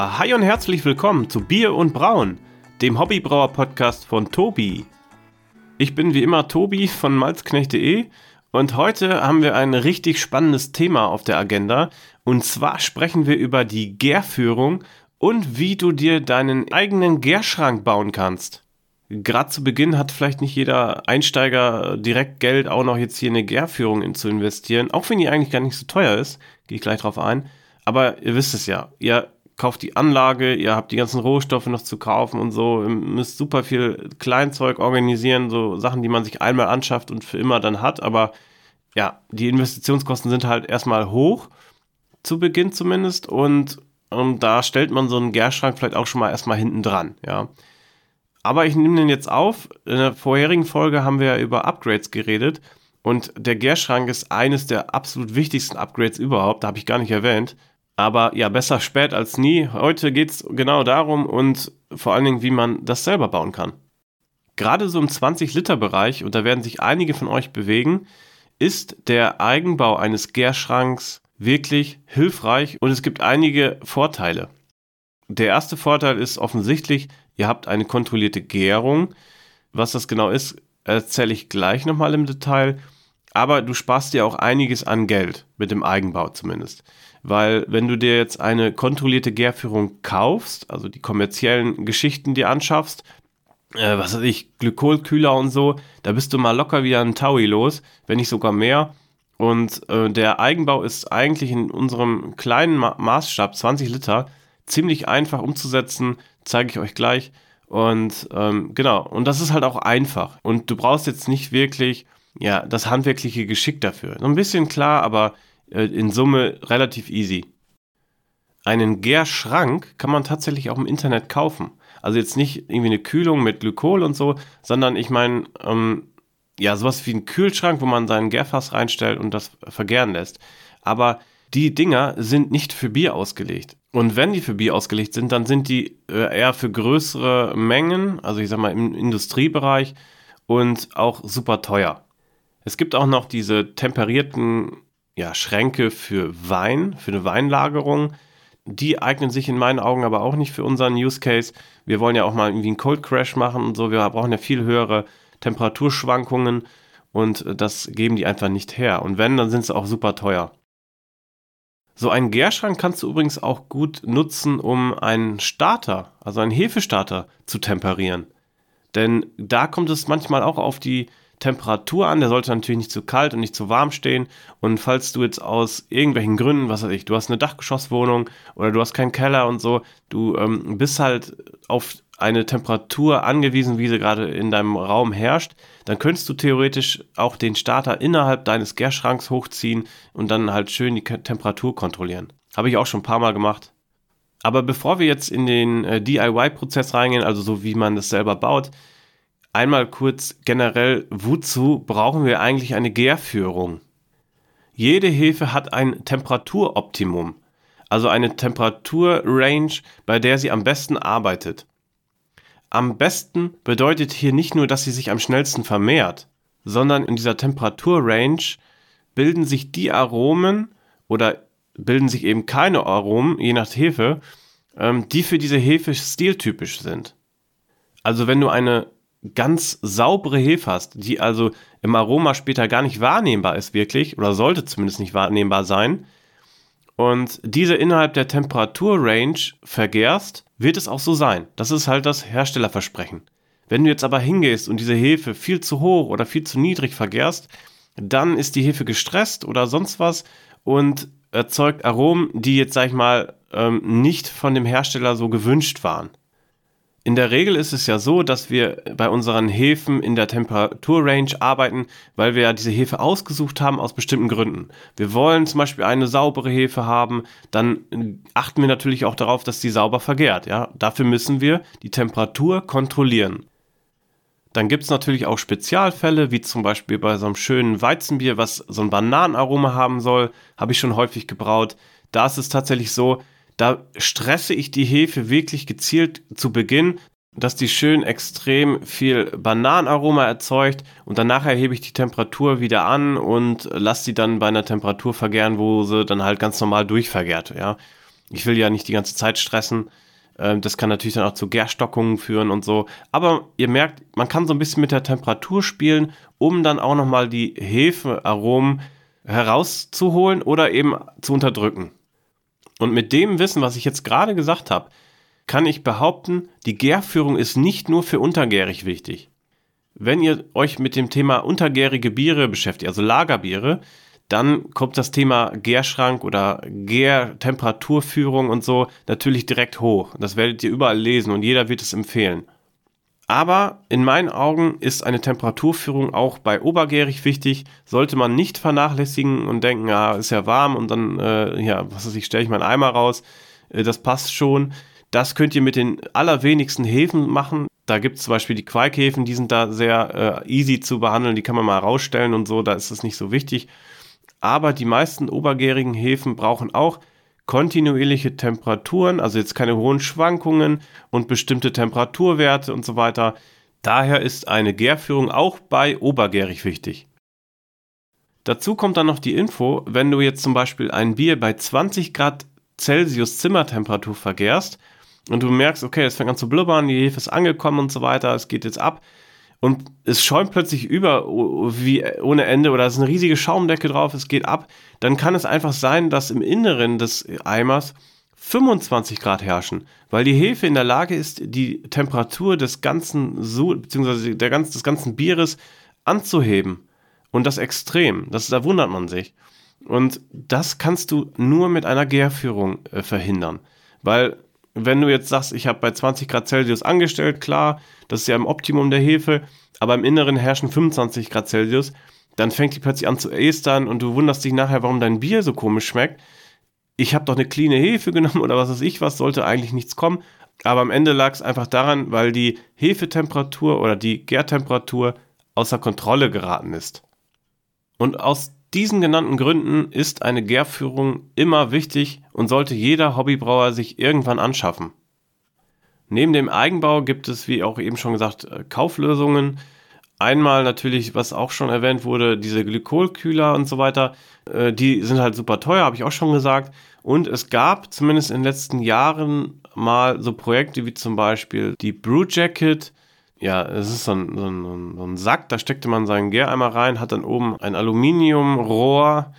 Hi und herzlich willkommen zu Bier und Brauen, dem Hobbybrauer-Podcast von Tobi. Ich bin wie immer Tobi von malzknecht.de und heute haben wir ein richtig spannendes Thema auf der Agenda. Und zwar sprechen wir über die Gärführung und wie du dir deinen eigenen Gärschrank bauen kannst. Gerade zu Beginn hat vielleicht nicht jeder Einsteiger direkt Geld, auch noch jetzt hier eine Gärführung zu investieren, auch wenn die eigentlich gar nicht so teuer ist, gehe ich gleich drauf ein. Aber ihr wisst es ja, ihr kauft die Anlage, ihr habt die ganzen Rohstoffe noch zu kaufen und so, ihr müsst super viel Kleinzeug organisieren, so Sachen, die man sich einmal anschafft und für immer dann hat, aber ja, die Investitionskosten sind halt erstmal hoch, zu Beginn zumindest, und, und da stellt man so einen Gärschrank vielleicht auch schon mal erstmal hinten dran, ja. Aber ich nehme den jetzt auf. In der vorherigen Folge haben wir ja über Upgrades geredet. Und der Gärschrank ist eines der absolut wichtigsten Upgrades überhaupt. Da habe ich gar nicht erwähnt. Aber ja, besser spät als nie. Heute geht es genau darum und vor allen Dingen, wie man das selber bauen kann. Gerade so im 20-Liter-Bereich, und da werden sich einige von euch bewegen, ist der Eigenbau eines Gärschranks wirklich hilfreich und es gibt einige Vorteile. Der erste Vorteil ist offensichtlich, ihr habt eine kontrollierte Gärung. Was das genau ist, erzähle ich gleich nochmal im Detail. Aber du sparst dir auch einiges an Geld, mit dem Eigenbau zumindest. Weil wenn du dir jetzt eine kontrollierte Gärführung kaufst, also die kommerziellen Geschichten dir anschaffst, äh, was weiß ich, Glykolkühler und so, da bist du mal locker wieder ein Taui los, wenn nicht sogar mehr. Und äh, der Eigenbau ist eigentlich in unserem kleinen Ma Maßstab, 20 Liter, ziemlich einfach umzusetzen, zeige ich euch gleich. Und ähm, genau, und das ist halt auch einfach. Und du brauchst jetzt nicht wirklich, ja, das handwerkliche Geschick dafür. So ein bisschen klar, aber in Summe relativ easy. Einen Gärschrank kann man tatsächlich auch im Internet kaufen. Also jetzt nicht irgendwie eine Kühlung mit Glykol und so, sondern ich meine, ähm, ja, sowas wie ein Kühlschrank, wo man seinen Gärfass reinstellt und das vergären lässt. Aber die Dinger sind nicht für Bier ausgelegt. Und wenn die für Bier ausgelegt sind, dann sind die äh, eher für größere Mengen, also ich sag mal im Industriebereich und auch super teuer. Es gibt auch noch diese temperierten ja, Schränke für Wein, für eine Weinlagerung. Die eignen sich in meinen Augen aber auch nicht für unseren Use Case. Wir wollen ja auch mal irgendwie einen Cold Crash machen und so. Wir brauchen ja viel höhere Temperaturschwankungen und das geben die einfach nicht her. Und wenn, dann sind sie auch super teuer. So einen Gärschrank kannst du übrigens auch gut nutzen, um einen Starter, also einen Hefestarter zu temperieren. Denn da kommt es manchmal auch auf die Temperatur an. Der sollte natürlich nicht zu kalt und nicht zu warm stehen. Und falls du jetzt aus irgendwelchen Gründen, was weiß ich, du hast eine Dachgeschosswohnung oder du hast keinen Keller und so, du ähm, bist halt auf eine Temperatur angewiesen, wie sie gerade in deinem Raum herrscht, dann könntest du theoretisch auch den Starter innerhalb deines Gärschranks hochziehen und dann halt schön die Temperatur kontrollieren. Habe ich auch schon ein paar Mal gemacht. Aber bevor wir jetzt in den äh, DIY-Prozess reingehen, also so wie man das selber baut, einmal kurz generell, wozu brauchen wir eigentlich eine Gärführung? Jede Hefe hat ein Temperaturoptimum, also eine Temperaturrange, bei der sie am besten arbeitet. Am besten bedeutet hier nicht nur, dass sie sich am schnellsten vermehrt, sondern in dieser Temperaturrange bilden sich die Aromen oder bilden sich eben keine Aromen, je nach Hefe, ähm, die für diese Hefe stiltypisch sind. Also wenn du eine ganz saubere Hefe hast, die also im Aroma später gar nicht wahrnehmbar ist wirklich, oder sollte zumindest nicht wahrnehmbar sein, und diese innerhalb der Temperaturrange vergärst, wird es auch so sein. Das ist halt das Herstellerversprechen. Wenn du jetzt aber hingehst und diese Hefe viel zu hoch oder viel zu niedrig vergärst, dann ist die Hefe gestresst oder sonst was und erzeugt Aromen, die jetzt, sag ich mal, ähm, nicht von dem Hersteller so gewünscht waren. In der Regel ist es ja so, dass wir bei unseren Hefen in der Temperaturrange arbeiten, weil wir ja diese Hefe ausgesucht haben aus bestimmten Gründen. Wir wollen zum Beispiel eine saubere Hefe haben, dann achten wir natürlich auch darauf, dass die sauber vergärt. Ja? Dafür müssen wir die Temperatur kontrollieren. Dann gibt es natürlich auch Spezialfälle, wie zum Beispiel bei so einem schönen Weizenbier, was so ein Bananenaroma haben soll, habe ich schon häufig gebraut. Da ist es tatsächlich so, da stresse ich die Hefe wirklich gezielt zu Beginn, dass die schön extrem viel Bananenaroma erzeugt und danach erhebe ich die Temperatur wieder an und lasse sie dann bei einer Temperatur vergären, wo sie dann halt ganz normal durchvergärt, ja. Ich will ja nicht die ganze Zeit stressen. Ähm, das kann natürlich dann auch zu Gärstockungen führen und so. Aber ihr merkt, man kann so ein bisschen mit der Temperatur spielen, um dann auch nochmal die Hefearomen herauszuholen oder eben zu unterdrücken. Und mit dem Wissen, was ich jetzt gerade gesagt habe, kann ich behaupten, die Gärführung ist nicht nur für untergärig wichtig. Wenn ihr euch mit dem Thema untergärige Biere beschäftigt, also Lagerbiere, dann kommt das Thema Gärschrank oder Gärtemperaturführung und so natürlich direkt hoch. Das werdet ihr überall lesen und jeder wird es empfehlen. Aber in meinen Augen ist eine Temperaturführung auch bei obergärig wichtig. Sollte man nicht vernachlässigen und denken, ja, ist ja warm und dann, äh, ja, was weiß ich, stelle ich meinen Eimer raus. Äh, das passt schon. Das könnt ihr mit den allerwenigsten Hefen machen. Da gibt es zum Beispiel die Quaikhäfen, die sind da sehr äh, easy zu behandeln, die kann man mal rausstellen und so, da ist es nicht so wichtig aber die meisten obergärigen Hefen brauchen auch kontinuierliche Temperaturen, also jetzt keine hohen Schwankungen und bestimmte Temperaturwerte und so weiter. Daher ist eine Gärführung auch bei obergärig wichtig. Dazu kommt dann noch die Info, wenn du jetzt zum Beispiel ein Bier bei 20 Grad Celsius Zimmertemperatur vergärst und du merkst, okay, es fängt an zu blubbern, die Hefe ist angekommen und so weiter, es geht jetzt ab, und es schäumt plötzlich über wie ohne Ende oder es ist eine riesige Schaumdecke drauf, es geht ab, dann kann es einfach sein, dass im Inneren des Eimers 25 Grad herrschen, weil die Hefe in der Lage ist, die Temperatur des ganzen Sud bzw. Ganz, des ganzen Bieres anzuheben. Und das extrem. Das, da wundert man sich. Und das kannst du nur mit einer Gärführung äh, verhindern. Weil wenn du jetzt sagst, ich habe bei 20 Grad Celsius angestellt, klar, das ist ja im Optimum der Hefe, aber im Inneren herrschen 25 Grad Celsius, dann fängt die plötzlich an zu estern und du wunderst dich nachher, warum dein Bier so komisch schmeckt. Ich habe doch eine cleane Hefe genommen oder was weiß ich was, sollte eigentlich nichts kommen. Aber am Ende lag es einfach daran, weil die Hefetemperatur oder die Gärtemperatur außer Kontrolle geraten ist. Und aus diesen genannten Gründen ist eine Gärführung immer wichtig und sollte jeder Hobbybrauer sich irgendwann anschaffen. Neben dem Eigenbau gibt es, wie auch eben schon gesagt, äh, Kauflösungen. Einmal natürlich, was auch schon erwähnt wurde, diese Glykolkühler und so weiter. Äh, die sind halt super teuer, habe ich auch schon gesagt. Und es gab zumindest in den letzten Jahren mal so Projekte wie zum Beispiel die Brew Jacket ja, es ist so ein, so, ein, so ein, Sack, da steckte man seinen Gäreimer rein, hat dann oben ein Aluminiumrohr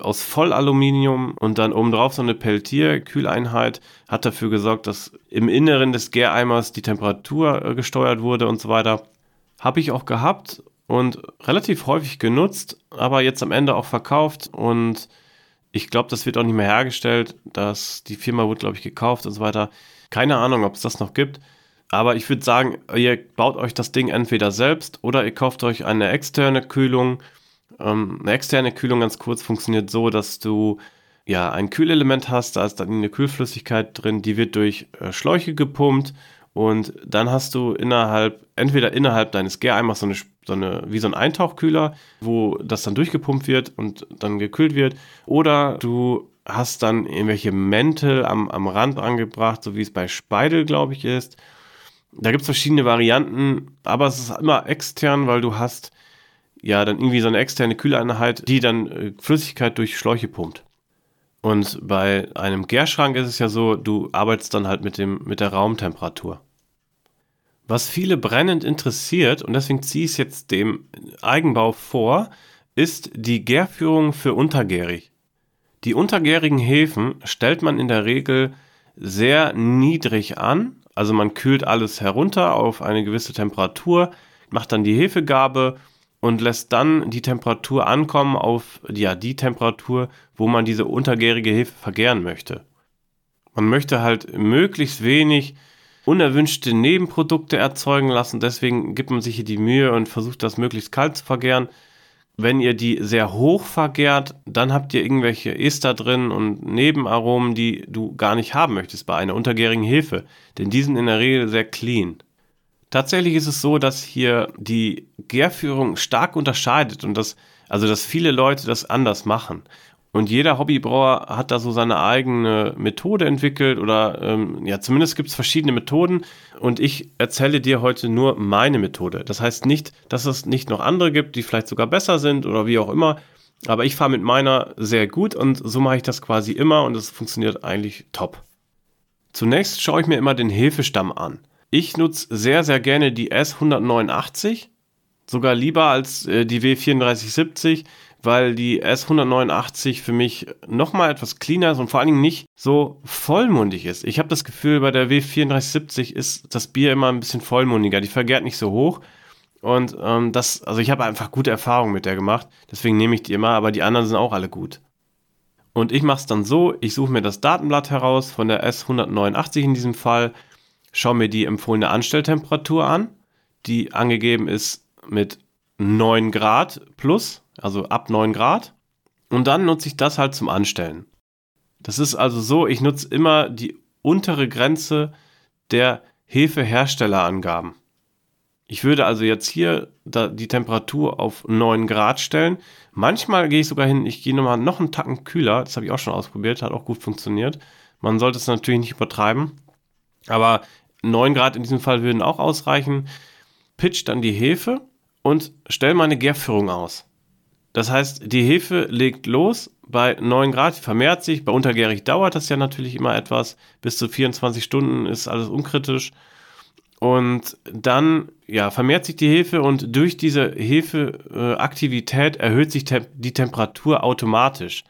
aus Vollaluminium und dann oben drauf so eine Peltier-Kühleinheit, hat dafür gesorgt, dass im Inneren des Gäreimers die Temperatur äh, gesteuert wurde und so weiter. Habe ich auch gehabt und relativ häufig genutzt, aber jetzt am Ende auch verkauft und ich glaube, das wird auch nicht mehr hergestellt. dass die Firma wurde, glaube ich, gekauft und so weiter. Keine Ahnung, ob es das noch gibt. Aber ich würde sagen, ihr baut euch das Ding entweder selbst oder ihr kauft euch eine externe Kühlung. Ähm, eine externe Kühlung ganz kurz funktioniert so, dass du ja ein Kühlelement hast, da ist dann eine Kühlflüssigkeit drin, die wird durch äh, Schläuche gepumpt und dann hast du innerhalb, entweder innerhalb deines Gäreimers so eine, so eine, wie so ein Eintauchkühler, wo das dann durchgepumpt wird und dann gekühlt wird, oder du hast dann irgendwelche Mäntel am, am Rand angebracht, so wie es bei Speidel, glaube ich, ist da gibt es verschiedene Varianten, aber es ist immer extern, weil du hast ja dann irgendwie so eine externe Kühleinheit, die dann äh, Flüssigkeit durch Schläuche pumpt. Und bei einem Gärschrank ist es ja so, du arbeitest dann halt mit, dem, mit der Raumtemperatur. Was viele brennend interessiert, und deswegen ziehe ich es jetzt dem Eigenbau vor, ist die Gärführung für untergärig. Die untergärigen Hefen stellt man in der Regel sehr niedrig an, also man kühlt alles herunter auf eine gewisse Temperatur, macht dann die Hefegabe und lässt dann die Temperatur ankommen auf ja, die Temperatur, wo man diese untergärige Hefe vergären möchte. Man möchte halt möglichst wenig unerwünschte Nebenprodukte erzeugen lassen, deswegen gibt man sich hier die Mühe und versucht das möglichst kalt zu vergären wenn ihr die sehr hoch vergärt, dann habt ihr irgendwelche Ester drin und Nebenaromen, die du gar nicht haben möchtest bei einer untergärigen Hefe, denn die sind in der Regel sehr clean. Tatsächlich ist es so, dass hier die Gärführung stark unterscheidet und dass, also dass viele Leute das anders machen. Und jeder Hobbybrauer hat da so seine eigene Methode entwickelt oder ähm, ja, zumindest gibt es verschiedene Methoden und ich erzähle dir heute nur meine Methode. Das heißt nicht, dass es nicht noch andere gibt, die vielleicht sogar besser sind oder wie auch immer, Aber ich fahre mit meiner sehr gut und so mache ich das quasi immer und es funktioniert eigentlich top. Zunächst schaue ich mir immer den Hefestamm an. Ich nutze sehr, sehr gerne die S189, sogar lieber als äh, die W3470, weil die S189 für mich nochmal etwas cleaner ist und vor allen Dingen nicht so vollmundig ist. Ich habe das Gefühl, bei der W3470 ist das Bier immer ein bisschen vollmundiger. Die vergärt nicht so hoch. Und ähm, das, also ich habe einfach gute Erfahrungen mit der gemacht. Deswegen nehme ich die immer, aber die anderen sind auch alle gut. Und ich mache es dann so, ich suche mir das Datenblatt heraus von der S189 in diesem Fall, schaue mir die empfohlene Anstelltemperatur an, die angegeben ist mit 9 Grad plus, also ab 9 Grad. Und dann nutze ich das halt zum Anstellen. Das ist also so, ich nutze immer die untere Grenze der Hefeherstellerangaben. Ich würde also jetzt hier die Temperatur auf 9 Grad stellen. Manchmal gehe ich sogar hin, ich gehe nochmal noch einen Tacken kühler. Das habe ich auch schon ausprobiert, hat auch gut funktioniert. Man sollte es natürlich nicht übertreiben. Aber 9 Grad in diesem Fall würden auch ausreichen. Pitch dann die Hefe und stelle meine Gärführung aus. Das heißt, die Hefe legt los bei 9 Grad, vermehrt sich. Bei untergärig dauert das ja natürlich immer etwas. Bis zu 24 Stunden ist alles unkritisch. Und dann ja, vermehrt sich die Hefe und durch diese Hefeaktivität erhöht sich te die Temperatur automatisch.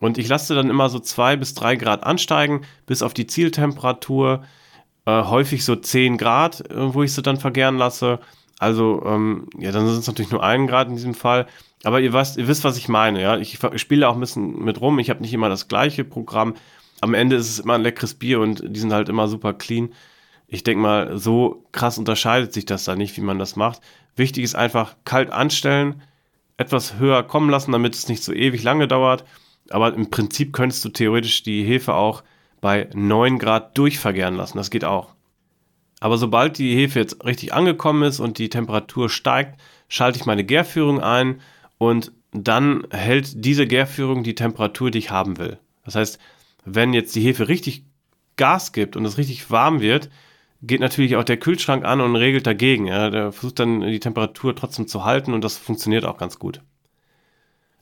Und ich lasse dann immer so zwei bis drei Grad ansteigen, bis auf die Zieltemperatur, äh, häufig so 10 Grad, äh, wo ich sie dann vergären lasse. Also, ähm, ja, dann sind es natürlich nur ein Grad in diesem Fall. Aber ihr, weißt, ihr wisst, was ich meine, ja. Ich, ich spiele auch ein bisschen mit rum. Ich habe nicht immer das gleiche Programm. Am Ende ist es immer ein leckeres Bier und die sind halt immer super clean ich denke mal, so krass unterscheidet sich das da nicht, wie man das macht. Wichtig ist einfach kalt anstellen, etwas höher kommen lassen, damit es nicht so ewig lange dauert. Aber im Prinzip könntest du theoretisch die Hefe auch bei 9 Grad durchvergären lassen. Das geht auch. Aber sobald die Hefe jetzt richtig angekommen ist und die Temperatur steigt, schalte ich meine Gärführung ein und dann hält diese Gärführung die Temperatur, die ich haben will. Das heißt, wenn jetzt die Hefe richtig Gas gibt und es richtig warm wird, geht natürlich auch der Kühlschrank an und regelt dagegen. Ja. Der versucht dann die Temperatur trotzdem zu halten und das funktioniert auch ganz gut.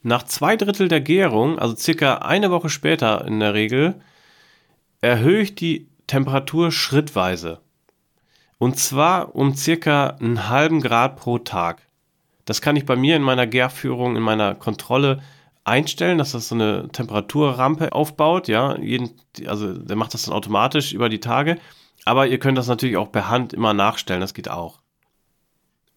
Nach zwei Drittel der Gärung, also circa eine Woche später in der Regel, erhöhe ich die Temperatur schrittweise. Und zwar um circa einen halben Grad pro Tag. Das kann ich bei mir in meiner Gärführung, in meiner Kontrolle einstellen, dass das so eine Temperaturrampe aufbaut. Ja, jeden, also der macht das dann automatisch über die Tage. Aber ihr könnt das natürlich auch per Hand immer nachstellen, das geht auch.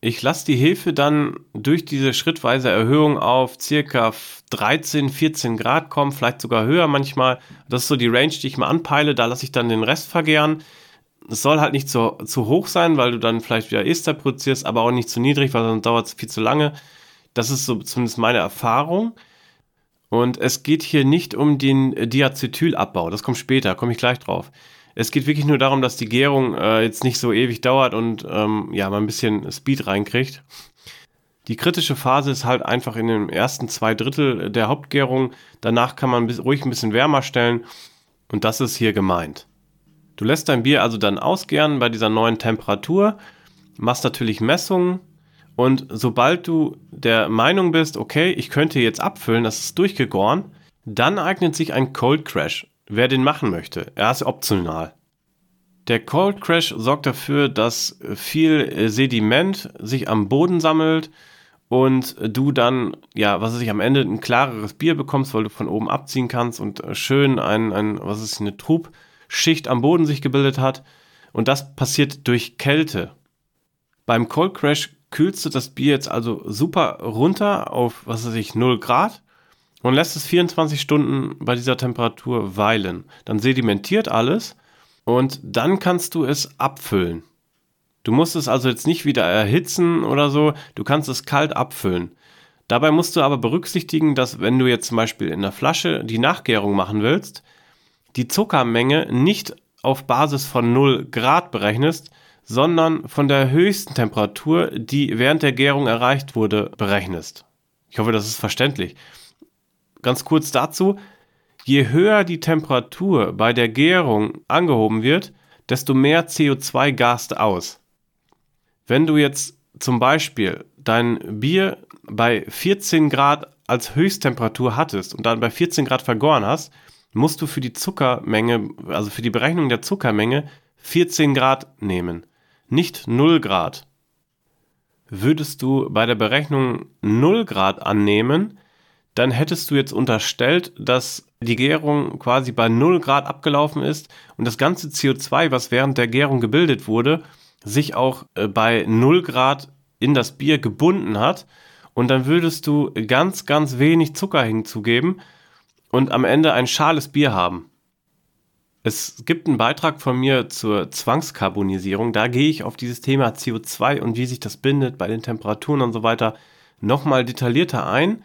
Ich lasse die Hefe dann durch diese schrittweise Erhöhung auf circa 13, 14 Grad kommen, vielleicht sogar höher manchmal. Das ist so die Range, die ich mal anpeile. Da lasse ich dann den Rest vergären. Es soll halt nicht zu, zu hoch sein, weil du dann vielleicht wieder Ester produzierst, aber auch nicht zu niedrig, weil sonst dauert es viel zu lange. Das ist so zumindest meine Erfahrung. Und es geht hier nicht um den Diacetylabbau. Das kommt später, komme ich gleich drauf. Es geht wirklich nur darum, dass die Gärung äh, jetzt nicht so ewig dauert und ähm, ja, man ein bisschen Speed reinkriegt. Die kritische Phase ist halt einfach in den ersten zwei Drittel der Hauptgärung. Danach kann man ruhig ein bisschen wärmer stellen und das ist hier gemeint. Du lässt dein Bier also dann ausgären bei dieser neuen Temperatur, machst natürlich Messungen und sobald du der Meinung bist, okay, ich könnte jetzt abfüllen, das ist durchgegoren, dann eignet sich ein Cold Crash wer den machen möchte. Er ist optional. Der Cold Crash sorgt dafür, dass viel Sediment sich am Boden sammelt und du dann, ja, was weiß ich, am Ende ein klareres Bier bekommst, weil du von oben abziehen kannst und schön ein, ein was ist eine Trubschicht am Boden sich gebildet hat. Und das passiert durch Kälte. Beim Cold Crash kühlst du das Bier jetzt also super runter auf, was weiß ich, 0 Grad und lässt es 24 Stunden bei dieser Temperatur weilen. Dann sedimentiert alles und dann kannst du es abfüllen. Du musst es also jetzt nicht wieder erhitzen oder so, du kannst es kalt abfüllen. Dabei musst du aber berücksichtigen, dass wenn du jetzt zum Beispiel in der Flasche die Nachgärung machen willst, die Zuckermenge nicht auf Basis von 0 Grad berechnest, sondern von der höchsten Temperatur, die während der Gärung erreicht wurde, berechnest. Ich hoffe, das ist verständlich ganz kurz dazu, je höher die Temperatur bei der Gärung angehoben wird, desto mehr CO2 gast aus. Wenn du jetzt zum Beispiel dein Bier bei 14 Grad als Höchsttemperatur hattest und dann bei 14 Grad vergoren hast, musst du für die Zuckermenge, also für die Berechnung der Zuckermenge 14 Grad nehmen, nicht 0 Grad. Würdest du bei der Berechnung 0 Grad annehmen, dann hättest du jetzt unterstellt, dass die Gärung quasi bei 0 Grad abgelaufen ist und das ganze CO2, was während der Gärung gebildet wurde, sich auch äh, bei 0 Grad in das Bier gebunden hat. Und dann würdest du ganz, ganz wenig Zucker hinzugeben und am Ende ein schales Bier haben. Es gibt einen Beitrag von mir zur Zwangskarbonisierung. Da gehe ich auf dieses Thema CO2 und wie sich das bindet bei den Temperaturen und so weiter nochmal detaillierter ein.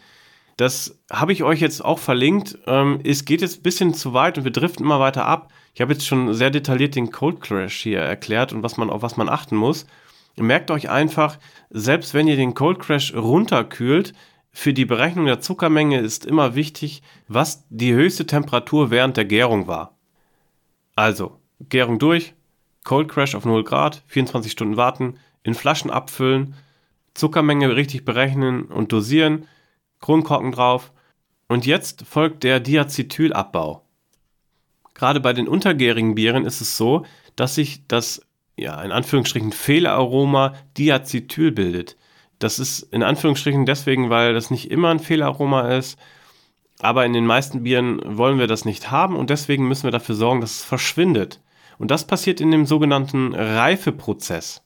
Das habe ich euch jetzt auch verlinkt. Ähm, es geht jetzt ein bisschen zu weit und wir driften immer weiter ab. Ich habe jetzt schon sehr detailliert den Cold Crash hier erklärt und was man, auf was man achten muss. Merkt euch einfach, selbst wenn ihr den Cold Crash runterkühlt, für die Berechnung der Zuckermenge ist immer wichtig, was die höchste Temperatur während der Gärung war. Also, Gärung durch, Cold Crash auf 0 Grad, 24 Stunden warten, in Flaschen abfüllen, Zuckermenge richtig berechnen und dosieren, Kronkorken drauf. Und jetzt folgt der Diacetylabbau. Gerade bei den untergärigen Bieren ist es so, dass sich das, ja, in Anführungsstrichen Fehlaroma Diacetyl bildet. Das ist in Anführungsstrichen deswegen, weil das nicht immer ein Fehlaroma ist. Aber in den meisten Bieren wollen wir das nicht haben und deswegen müssen wir dafür sorgen, dass es verschwindet. Und das passiert in dem sogenannten Reifeprozess.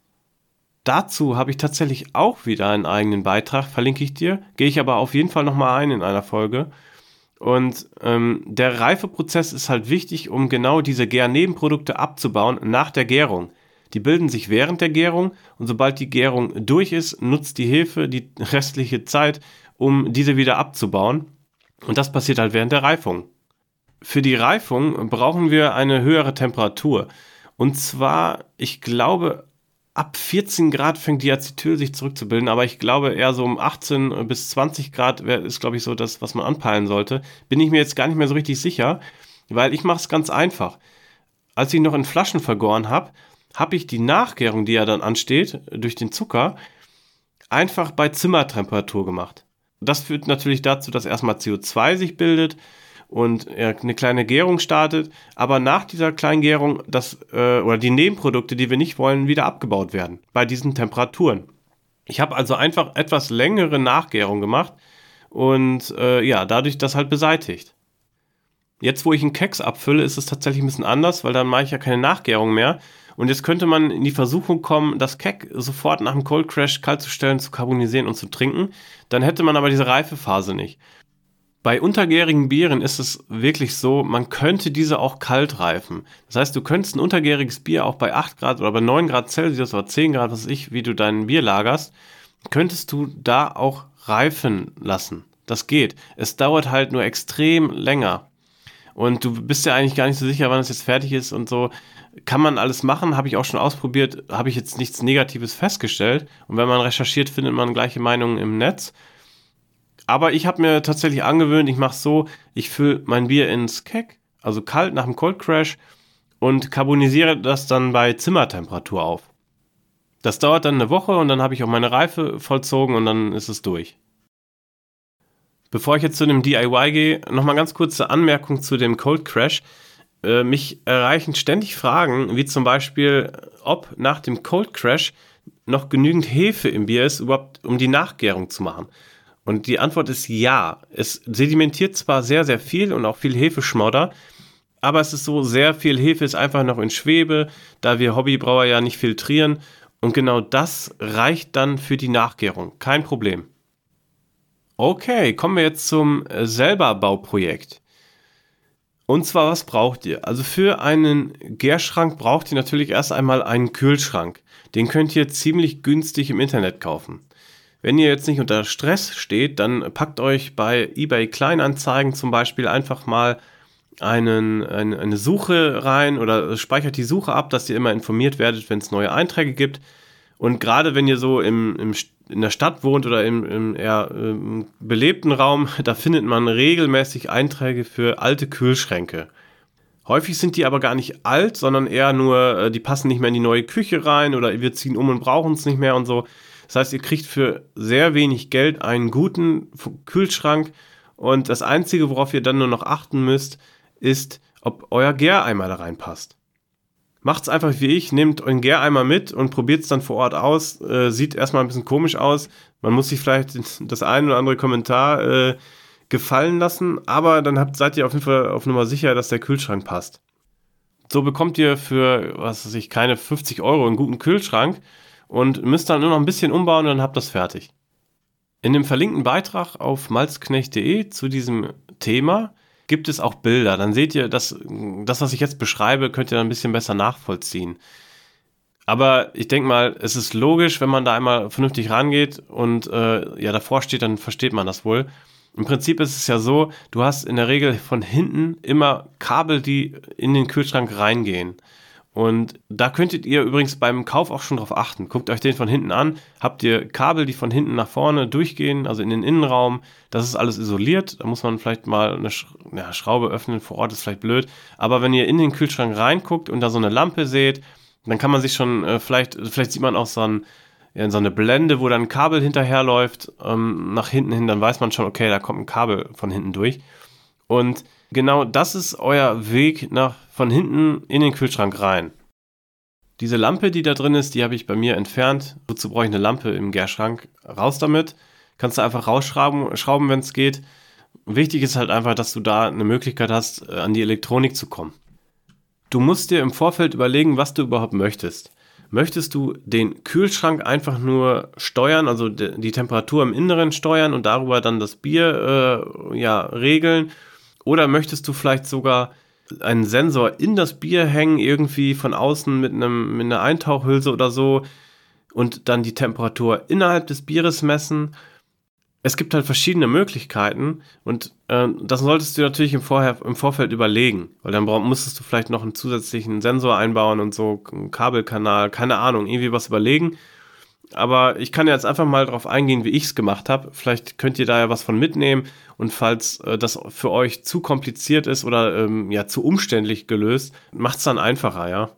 Dazu habe ich tatsächlich auch wieder einen eigenen Beitrag, verlinke ich dir. Gehe ich aber auf jeden Fall nochmal ein in einer Folge. Und ähm, der Reifeprozess ist halt wichtig, um genau diese Gärnebenprodukte abzubauen nach der Gärung. Die bilden sich während der Gärung und sobald die Gärung durch ist, nutzt die Hefe die restliche Zeit, um diese wieder abzubauen. Und das passiert halt während der Reifung. Für die Reifung brauchen wir eine höhere Temperatur. Und zwar, ich glaube, ab 14 Grad fängt die Acetyl sich zurückzubilden, aber ich glaube eher so um 18 bis 20 Grad ist, glaube ich, so das, was man anpeilen sollte. Bin ich mir jetzt gar nicht mehr so richtig sicher, weil ich mache es ganz einfach. Als ich noch in Flaschen vergoren habe, habe ich die Nachgärung, die ja dann ansteht, durch den Zucker, einfach bei Zimmertemperatur gemacht. Das führt natürlich dazu, dass erstmal CO2 sich bildet und eine kleine Gärung startet, aber nach dieser kleinen Gärung das, äh, oder die Nebenprodukte, die wir nicht wollen, wieder abgebaut werden bei diesen Temperaturen. Ich habe also einfach etwas längere Nachgärung gemacht und äh, ja, dadurch das halt beseitigt. Jetzt, wo ich einen Keks abfülle, ist es tatsächlich ein bisschen anders, weil dann mache ich ja keine Nachgärung mehr, und jetzt könnte man in die Versuchung kommen, das Keck sofort nach dem Cold Crash kalt zu stellen, zu carbonisieren und zu trinken. Dann hätte man aber diese Reifephase nicht. Bei untergärigen Bieren ist es wirklich so, man könnte diese auch kalt reifen. Das heißt, du könntest ein untergäriges Bier auch bei 8 Grad oder bei 9 Grad Celsius oder 10 Grad, was weiß ich, wie du dein Bier lagerst, könntest du da auch reifen lassen. Das geht. Es dauert halt nur extrem länger. Und du bist ja eigentlich gar nicht so sicher, wann es jetzt fertig ist und so kann man alles machen, habe ich auch schon ausprobiert, habe ich jetzt nichts Negatives festgestellt. Und wenn man recherchiert, findet man gleiche Meinungen im Netz. Aber ich habe mir tatsächlich angewöhnt, ich mache es so, ich fülle mein Bier ins Keck, also kalt nach dem Cold Crash und carbonisiere das dann bei Zimmertemperatur auf. Das dauert dann eine Woche und dann habe ich auch meine Reife vollzogen und dann ist es durch. Bevor ich jetzt zu dem DIY gehe, nochmal ganz kurze Anmerkung zu dem Cold Crash. Äh, mich erreichen ständig Fragen, wie zum Beispiel, ob nach dem Cold Crash noch genügend Hefe im Bier ist, überhaupt um die Nachgärung zu machen. Und die Antwort ist ja. Es sedimentiert zwar sehr, sehr viel und auch viel Hefeschmodder, aber es ist so, sehr viel Hefe ist einfach noch in Schwebe, da wir Hobbybrauer ja nicht filtrieren. Und genau das reicht dann für die Nachgärung. Kein Problem. Okay, kommen wir jetzt zum Selberbauprojekt. Und zwar, was braucht ihr? Also für einen Gärschrank braucht ihr natürlich erst einmal einen Kühlschrank. Den könnt ihr ziemlich günstig im Internet kaufen. Wenn ihr jetzt nicht unter Stress steht, dann packt euch bei eBay Kleinanzeigen zum Beispiel einfach mal einen, eine, eine Suche rein oder speichert die Suche ab, dass ihr immer informiert werdet, wenn es neue Einträge gibt. Und gerade wenn ihr so im, im, in der Stadt wohnt oder im, im eher im belebten Raum, da findet man regelmäßig Einträge für alte Kühlschränke. Häufig sind die aber gar nicht alt, sondern eher nur, äh, die passen nicht mehr in die neue Küche rein oder wir ziehen um und brauchen es nicht mehr und so. Das heißt, ihr kriegt für sehr wenig Geld einen guten Kühlschrank und das Einzige, worauf ihr dann nur noch achten müsst, ist, ob euer Gäreimer da reinpasst. Macht's einfach wie ich, nehmt euren Gäreimer mit und probiert es dann vor Ort aus. Äh, sieht erstmal ein bisschen komisch aus. Man muss sich vielleicht das ein oder andere Kommentar äh, gefallen lassen, aber dann habt, seid ihr auf jeden Fall auf Nummer sicher, dass der Kühlschrank passt. So bekommt ihr für, was weiß ich, keine 50 Euro einen guten Kühlschrank und müsst dann nur noch ein bisschen umbauen und dann habt das fertig. In dem verlinkten Beitrag auf malzknecht.de zu diesem Thema gibt es auch Bilder. Dann seht ihr, dass das, was ich jetzt beschreibe, könnt ihr dann ein bisschen besser nachvollziehen. Aber ich denke mal, es ist logisch, wenn man da einmal vernünftig rangeht und äh, ja davor steht, dann versteht man das wohl. Im Prinzip ist es ja so, du hast in der Regel von hinten immer Kabel, die in den Kühlschrank reingehen. Und da könntet ihr übrigens beim Kauf auch schon drauf achten. Guckt euch den von hinten an. Habt ihr Kabel, die von hinten nach vorne durchgehen, also in den Innenraum. Das ist alles isoliert. Da muss man vielleicht mal eine Schraube öffnen. Vor Ort ist vielleicht blöd. Aber wenn ihr in den Kühlschrank reinguckt und da so eine Lampe seht, dann kann man sich schon, äh, vielleicht, vielleicht sieht man auch so ein, in so eine Blende, wo dann ein Kabel hinterherläuft, ähm, nach hinten hin, dann weiß man schon, okay, da kommt ein Kabel von hinten durch. Und genau das ist euer Weg nach von hinten in den Kühlschrank rein. Diese Lampe, die da drin ist, die habe ich bei mir entfernt. Wozu brauche ich eine Lampe im Gärschrank? Raus damit. Kannst du einfach rausschrauben, schrauben, wenn es geht. Wichtig ist halt einfach, dass du da eine Möglichkeit hast, äh, an die Elektronik zu kommen. Du musst dir im Vorfeld überlegen, was du überhaupt möchtest. Möchtest du den Kühlschrank einfach nur steuern, also die Temperatur im Inneren steuern und darüber dann das Bier äh, ja, regeln? Oder möchtest du vielleicht sogar einen Sensor in das Bier hängen, irgendwie von außen mit, einem, mit einer Eintauchhülse oder so und dann die Temperatur innerhalb des Bieres messen? Es gibt halt verschiedene Möglichkeiten und äh, das solltest du natürlich im, Vorher, im Vorfeld überlegen, weil dann brauch, musstest du vielleicht noch einen zusätzlichen Sensor einbauen und so, einen Kabelkanal, keine Ahnung, irgendwie was überlegen. Aber ich kann jetzt einfach mal darauf eingehen, wie ich es gemacht habe. Vielleicht könnt ihr da ja was von mitnehmen. Und falls äh, das für euch zu kompliziert ist oder ähm, ja zu umständlich gelöst, macht es dann einfacher, ja.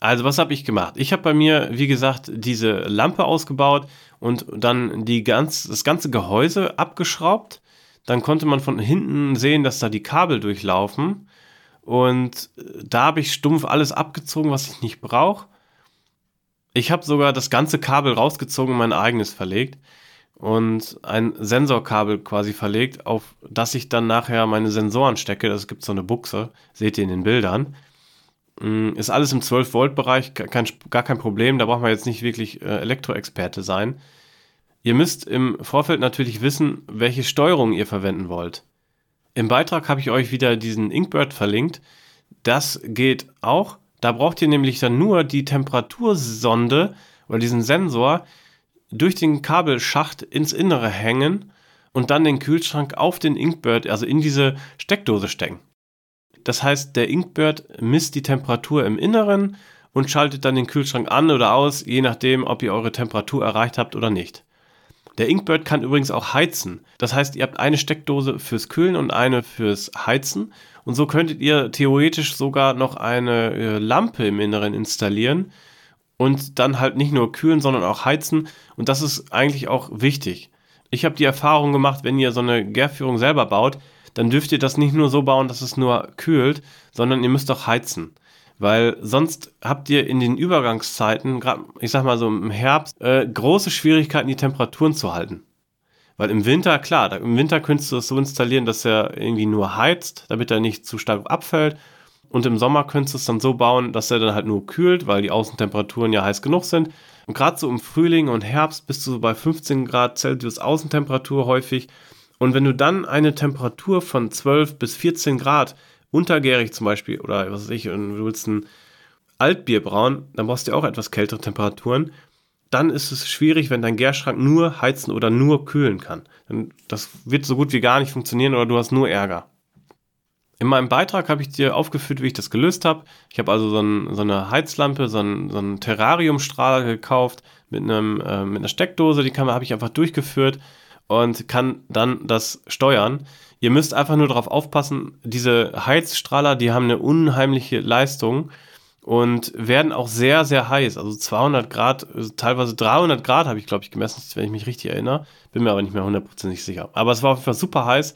Also was habe ich gemacht? Ich habe bei mir, wie gesagt, diese Lampe ausgebaut und dann die ganz, das ganze Gehäuse abgeschraubt. Dann konnte man von hinten sehen, dass da die Kabel durchlaufen. Und äh, da habe ich stumpf alles abgezogen, was ich nicht brauche ich habe sogar das ganze Kabel rausgezogen und mein eigenes verlegt und ein Sensorkabel quasi verlegt, auf das ich dann nachher meine Sensoren stecke. Das gibt so eine Buchse, seht ihr in den Bildern. Mm, ist alles im 12-Volt-Bereich, kein, gar kein Problem. Da braucht man jetzt nicht wirklich äh, Elektroexperte sein. Ihr müsst im Vorfeld natürlich wissen, welche Steuerung ihr verwenden wollt. Im Beitrag habe ich euch wieder diesen Inkbird verlinkt. Das geht auch. Da braucht ihr nämlich dann nur die Temperatursonde oder diesen Sensor durch den Kabelschacht ins Innere hängen und dann den Kühlschrank auf den Inkbird, also in diese Steckdose stecken. Das heißt, der Inkbird misst die Temperatur im Inneren und schaltet dann den Kühlschrank an oder aus, je nachdem, ob ihr eure Temperatur erreicht habt oder nicht. Der Inkbird kann übrigens auch heizen. Das heißt, ihr habt eine Steckdose fürs Kühlen und eine fürs Heizen und so könntet ihr theoretisch sogar noch eine äh, Lampe im Inneren installieren und dann halt nicht nur kühlen, sondern auch heizen. Und das ist eigentlich auch wichtig. Ich habe die Erfahrung gemacht, wenn ihr so eine Gärführung selber baut, dann dürft ihr das nicht nur so bauen, dass es nur kühlt, sondern ihr müsst auch heizen. Weil sonst habt ihr in den Übergangszeiten, gerade ich sag mal so im Herbst, äh, große Schwierigkeiten, die Temperaturen zu halten. Weil im Winter, klar, im Winter könntest du es so installieren, dass er irgendwie nur heizt, damit er nicht zu stark abfällt. Und im Sommer könntest du es dann so bauen, dass er dann halt nur kühlt, weil die Außentemperaturen ja heiß genug sind. Und gerade so im Frühling und Herbst bist du so bei 15 Grad Celsius Außentemperatur häufig. Und wenn du dann eine Temperatur von 12 bis 14 Grad untergärig zum Beispiel, oder was weiß ich, und du willst ein Altbier brauen, dann brauchst du auch etwas kältere Temperaturen dann ist es schwierig, wenn dein Gärschrank nur heizen oder nur kühlen kann. Das wird so gut wie gar nicht funktionieren oder du hast nur Ärger. In meinem Beitrag habe ich dir aufgeführt, wie ich das gelöst habe. Ich habe also so, ein, so, eine Heizlampe, so einen, so einen Terrariumstrahler gekauft mit, einem, äh, mit einer Steckdose. Die habe ich einfach durchgeführt und kann dann das steuern. Ihr müsst einfach nur darauf aufpassen, diese Heizstrahler, die haben eine unheimliche Leistung und werden auch sehr, sehr heiß. Also 200 Grad, teilweise 300 Grad habe ich, glaube ich, gemessen, wenn ich mich richtig erinnere. Bin mir aber nicht mehr hundertprozentig sicher. Aber es war auf jeden Fall super heiß.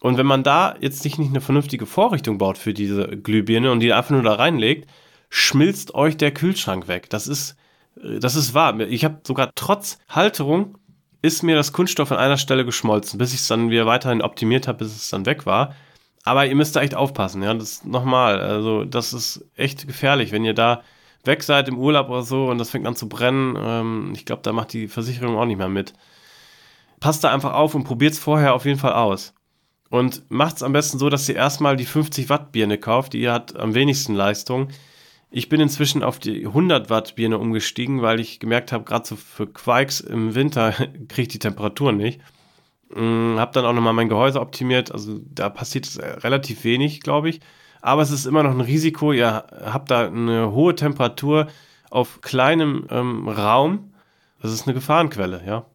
Und wenn man da jetzt nicht, nicht eine vernünftige Vorrichtung baut für diese Glühbirne und die einfach nur da reinlegt, schmilzt euch der Kühlschrank weg. Das ist, das ist wahr. Ich habe sogar trotz Halterung ist mir das Kunststoff an einer Stelle geschmolzen, bis ich es dann wieder weiterhin optimiert habe, bis es dann weg war. Aber ihr müsst da echt aufpassen, ja. Das nochmal, also das ist echt gefährlich, wenn ihr da weg seid im Urlaub oder so und das fängt an zu brennen. Ähm, ich glaube, da macht die Versicherung auch nicht mehr mit. Passt da einfach auf und probiert es vorher auf jeden Fall aus. Und macht es am besten so, dass ihr erstmal die 50 Watt Birne kauft, die hat am wenigsten Leistung. Ich bin inzwischen auf die 100 Watt Birne umgestiegen, weil ich gemerkt habe, gerade so für Quikes im Winter kriege ich die Temperatur nicht. Mm, habe dann auch nochmal mein Gehäuse optimiert. Also da passiert äh, relativ wenig, glaube ich. Aber es ist immer noch ein Risiko. Ihr habt da eine hohe Temperatur auf kleinem ähm, Raum. Das ist eine Gefahrenquelle, ja.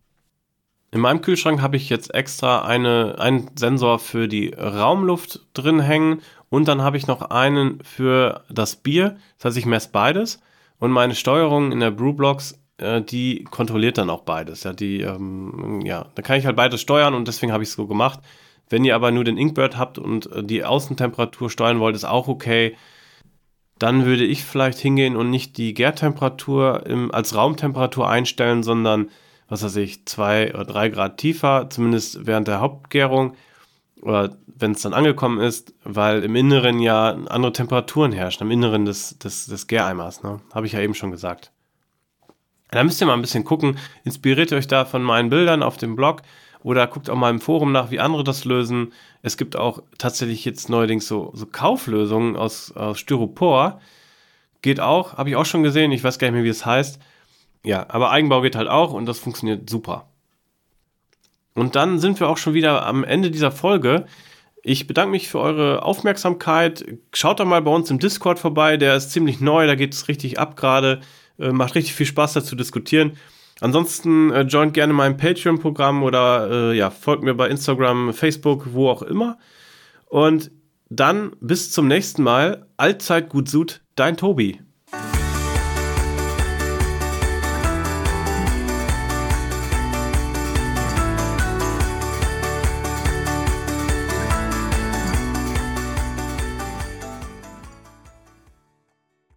In meinem Kühlschrank habe ich jetzt extra eine, einen Sensor für die Raumluft drin hängen und dann habe ich noch einen für das Bier. Das heißt, ich messe beides und meine Steuerung in der Brewblocks äh, die kontrolliert dann auch beides. Ja, die, ähm, ja, da kann ich halt beides steuern und deswegen habe ich es so gemacht. Wenn ihr aber nur den Inkbird habt und äh, die Außentemperatur steuern wollt, ist auch okay. Dann würde ich vielleicht hingehen und nicht die Gärtemperatur im, als Raumtemperatur einstellen, sondern, was weiß ich, zwei oder drei Grad tiefer, zumindest während der Hauptgärung oder wenn es dann angekommen ist, weil im Inneren ja andere Temperaturen herrschen, im Inneren des, des, des Gäreimers, ne? Habe ich ja eben schon gesagt. Da müsst ihr mal ein bisschen gucken. Inspiriert euch da von meinen Bildern auf dem Blog oder guckt auch mal im Forum nach, wie andere das lösen. Es gibt auch tatsächlich jetzt neuerdings so, so Kauflösungen aus, aus Styropor. Geht auch, habe ich auch schon gesehen. Ich weiß gar nicht mehr, wie es heißt. Ja, aber Eigenbau geht halt auch und das funktioniert super. Und dann sind wir auch schon wieder am Ende dieser Folge. Ich bedanke mich für eure Aufmerksamkeit. Schaut doch mal bei uns im Discord vorbei. Der ist ziemlich neu, da geht es richtig ab gerade. Äh, macht richtig viel Spaß, da zu diskutieren. Ansonsten äh, joint gerne mein Patreon-Programm oder äh, ja, folgt mir bei Instagram, Facebook, wo auch immer. Und dann bis zum nächsten Mal. Allzeit gut Sud, dein Tobi.